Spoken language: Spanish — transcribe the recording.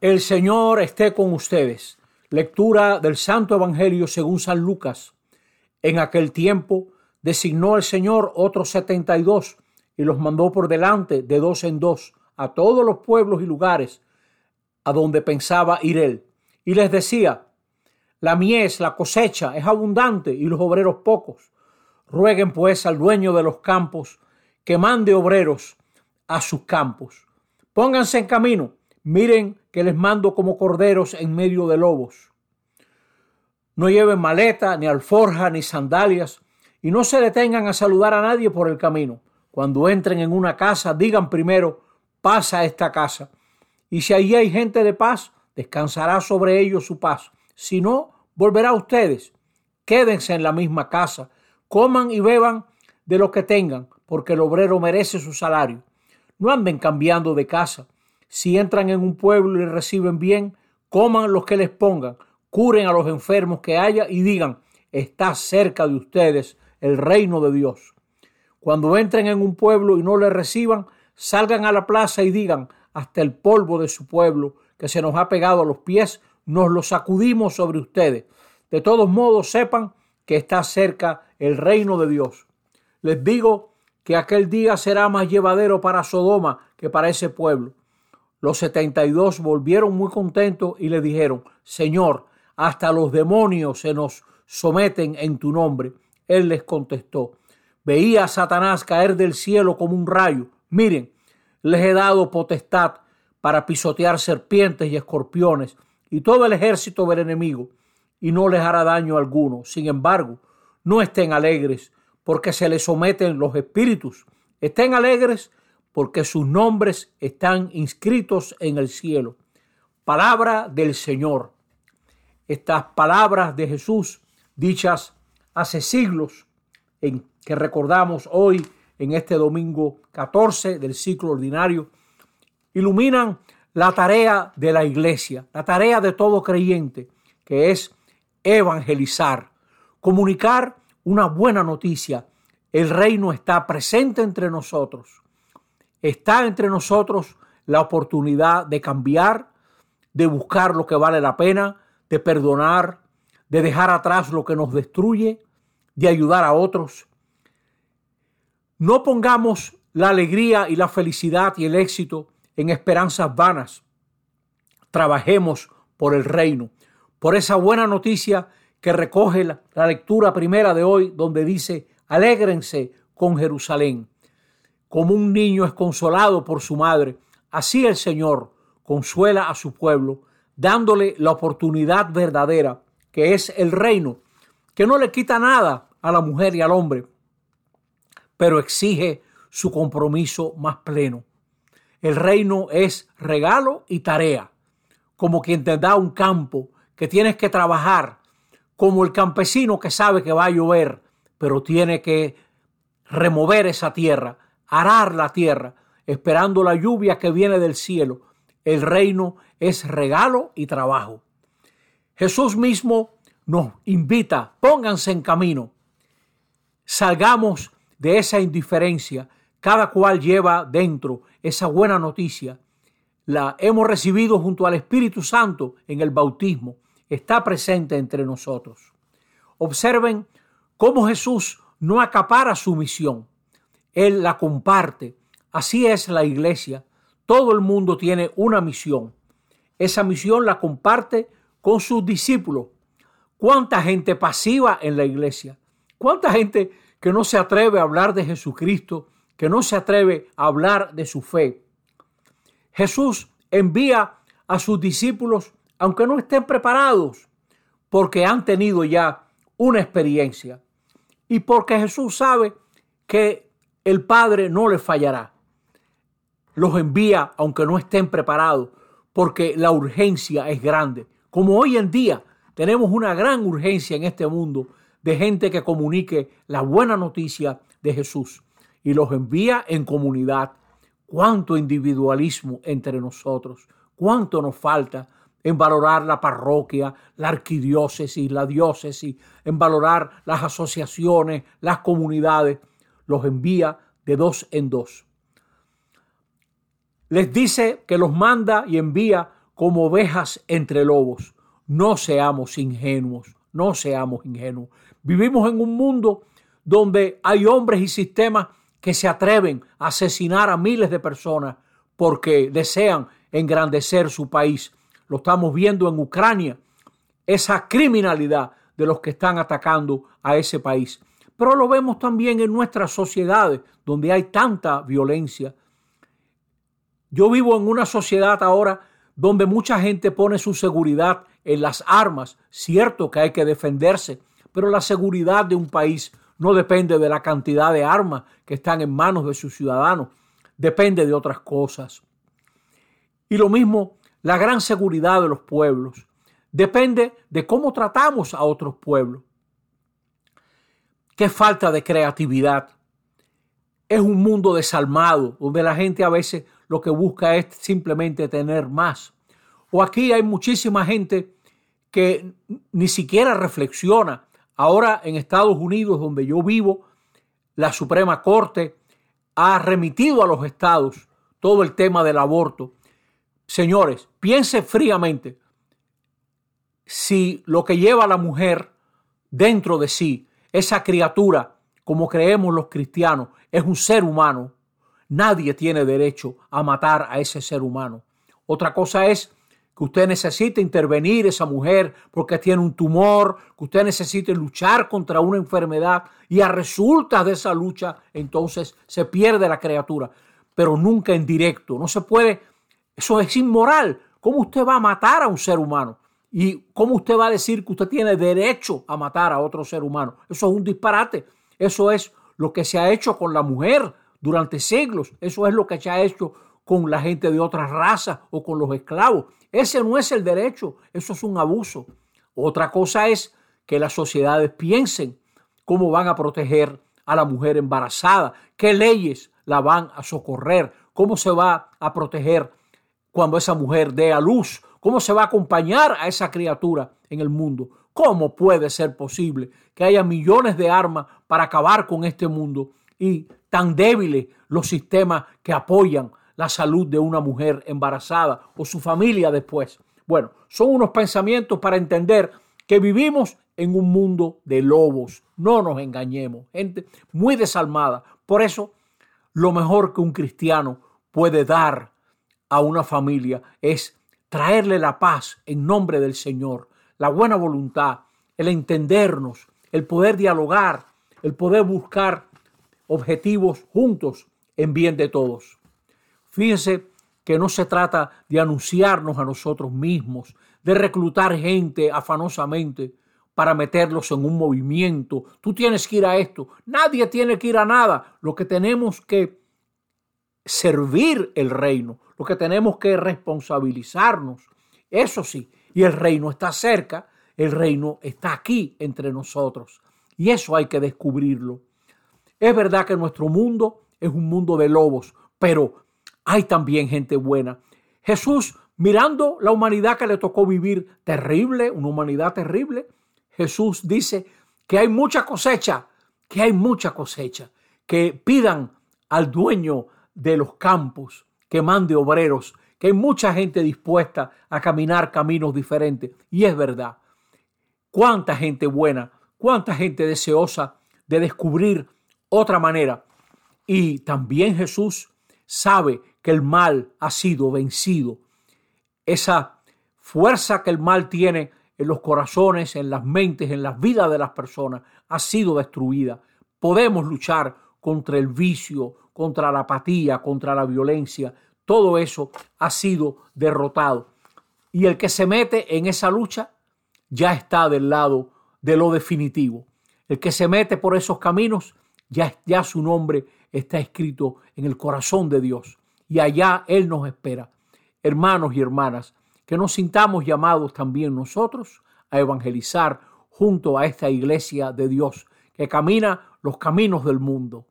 El Señor esté con ustedes. Lectura del Santo Evangelio según San Lucas. En aquel tiempo designó el Señor otros setenta y dos y los mandó por delante de dos en dos a todos los pueblos y lugares a donde pensaba ir él. Y les decía, la mies, la cosecha es abundante y los obreros pocos. Rueguen pues al dueño de los campos que mande obreros a sus campos. Pónganse en camino Miren que les mando como corderos en medio de lobos. No lleven maleta, ni alforja, ni sandalias, y no se detengan a saludar a nadie por el camino. Cuando entren en una casa, digan primero, pasa esta casa. Y si allí hay gente de paz, descansará sobre ellos su paz. Si no, volverá a ustedes. Quédense en la misma casa, coman y beban de lo que tengan, porque el obrero merece su salario. No anden cambiando de casa si entran en un pueblo y reciben bien, coman los que les pongan, curen a los enfermos que haya y digan, está cerca de ustedes el reino de Dios. Cuando entren en un pueblo y no le reciban, salgan a la plaza y digan, hasta el polvo de su pueblo que se nos ha pegado a los pies, nos lo sacudimos sobre ustedes. De todos modos, sepan que está cerca el reino de Dios. Les digo que aquel día será más llevadero para Sodoma que para ese pueblo. Los setenta y dos volvieron muy contentos y le dijeron, Señor, hasta los demonios se nos someten en tu nombre. Él les contestó, veía a Satanás caer del cielo como un rayo. Miren, les he dado potestad para pisotear serpientes y escorpiones y todo el ejército del enemigo, y no les hará daño alguno. Sin embargo, no estén alegres porque se les someten los espíritus. Estén alegres porque sus nombres están inscritos en el cielo. Palabra del Señor. Estas palabras de Jesús dichas hace siglos que recordamos hoy en este domingo 14 del ciclo ordinario, iluminan la tarea de la iglesia, la tarea de todo creyente, que es evangelizar, comunicar una buena noticia. El reino está presente entre nosotros está entre nosotros la oportunidad de cambiar, de buscar lo que vale la pena, de perdonar, de dejar atrás lo que nos destruye, de ayudar a otros. No pongamos la alegría y la felicidad y el éxito en esperanzas vanas. Trabajemos por el reino, por esa buena noticia que recoge la, lectura primera de hoy, donde dice, alégrense con Jerusalén. Como un niño es consolado por su madre, así el Señor consuela a su pueblo, dándole la oportunidad verdadera, que es el reino, que no le quita nada a la mujer y al hombre, pero exige su compromiso más pleno. El reino es regalo y tarea, como quien te da un campo que tienes que trabajar, como el campesino que sabe que va a llover, pero tiene que remover esa tierra, arar la tierra, esperando la lluvia que viene del cielo. El reino es regalo y trabajo. Jesús mismo nos invita, pónganse en camino. Salgamos de esa indiferencia. Cada cual lleva dentro esa buena noticia. La hemos recibido junto al Espíritu Santo en el bautismo. Está presente entre nosotros. Observen cómo Jesús no acapara su misión. Él la comparte. Así es la iglesia. Todo el mundo tiene una misión. Esa misión la comparte con sus discípulos. ¿Cuánta gente pasiva en la iglesia? ¿Cuánta gente que no se atreve a hablar de Jesucristo, que no se atreve a hablar de su fe? Jesús envía a sus discípulos aunque no estén preparados, porque han tenido ya una experiencia y porque Jesús sabe que el Padre no les fallará. Los envía aunque no estén preparados, porque la urgencia es grande. Como hoy en día tenemos una gran urgencia en este mundo de gente que comunique la buena noticia de Jesús y los envía en comunidad. Cuánto individualismo entre nosotros, cuánto nos falta en valorar la parroquia, la arquidiócesis, la diócesis, en valorar las asociaciones, las comunidades los envía de dos en dos. Les dice que los manda y envía como ovejas entre lobos. No seamos ingenuos, no seamos ingenuos. Vivimos en un mundo donde hay hombres y sistemas que se atreven a asesinar a miles de personas porque desean engrandecer su país. Lo estamos viendo en Ucrania, esa criminalidad de los que están atacando a ese país. Pero lo vemos también en nuestras sociedades, donde hay tanta violencia. Yo vivo en una sociedad ahora donde mucha gente pone su seguridad en las armas. Cierto que hay que defenderse, pero la seguridad de un país no depende de la cantidad de armas que están en manos de sus ciudadanos, depende de otras cosas. Y lo mismo, la gran seguridad de los pueblos depende de cómo tratamos a otros pueblos. Qué falta de creatividad. Es un mundo desalmado, donde la gente a veces lo que busca es simplemente tener más. O aquí hay muchísima gente que ni siquiera reflexiona. Ahora en Estados Unidos, donde yo vivo, la Suprema Corte ha remitido a los estados todo el tema del aborto. Señores, piense fríamente si lo que lleva a la mujer dentro de sí, esa criatura, como creemos los cristianos, es un ser humano, nadie tiene derecho a matar a ese ser humano. Otra cosa es que usted necesite intervenir esa mujer porque tiene un tumor, que usted necesite luchar contra una enfermedad y a resultas de esa lucha entonces se pierde la criatura, pero nunca en directo. No se puede, eso es inmoral. ¿Cómo usted va a matar a un ser humano? ¿Y cómo usted va a decir que usted tiene derecho a matar a otro ser humano? Eso es un disparate. Eso es lo que se ha hecho con la mujer durante siglos. Eso es lo que se ha hecho con la gente de otras razas o con los esclavos. Ese no es el derecho, eso es un abuso. Otra cosa es que las sociedades piensen cómo van a proteger a la mujer embarazada, qué leyes la van a socorrer, cómo se va a proteger cuando esa mujer dé a luz, cómo se va a acompañar a esa criatura en el mundo. ¿Cómo puede ser posible que haya millones de armas para acabar con este mundo y tan débiles los sistemas que apoyan la salud de una mujer embarazada o su familia después. Bueno, son unos pensamientos para entender que vivimos en un mundo de lobos. No nos engañemos, gente muy desalmada. Por eso, lo mejor que un cristiano puede dar a una familia es traerle la paz en nombre del Señor, la buena voluntad, el entendernos, el poder dialogar, el poder buscar objetivos juntos en bien de todos. Fíjense que no se trata de anunciarnos a nosotros mismos, de reclutar gente afanosamente para meterlos en un movimiento. Tú tienes que ir a esto. Nadie tiene que ir a nada. Lo que tenemos que servir el reino, lo que tenemos que responsabilizarnos. Eso sí, y el reino está cerca, el reino está aquí entre nosotros. Y eso hay que descubrirlo. Es verdad que nuestro mundo es un mundo de lobos, pero hay también gente buena. Jesús, mirando la humanidad que le tocó vivir terrible, una humanidad terrible, Jesús dice que hay mucha cosecha, que hay mucha cosecha, que pidan al dueño de los campos que mande obreros, que hay mucha gente dispuesta a caminar caminos diferentes. Y es verdad, cuánta gente buena, cuánta gente deseosa de descubrir otra manera. Y también Jesús sabe que el mal ha sido vencido. Esa fuerza que el mal tiene en los corazones, en las mentes, en las vidas de las personas, ha sido destruida. Podemos luchar contra el vicio, contra la apatía, contra la violencia. Todo eso ha sido derrotado. Y el que se mete en esa lucha ya está del lado de lo definitivo. El que se mete por esos caminos, ya, ya su nombre está escrito en el corazón de Dios y allá Él nos espera. Hermanos y hermanas, que nos sintamos llamados también nosotros a evangelizar junto a esta iglesia de Dios que camina los caminos del mundo.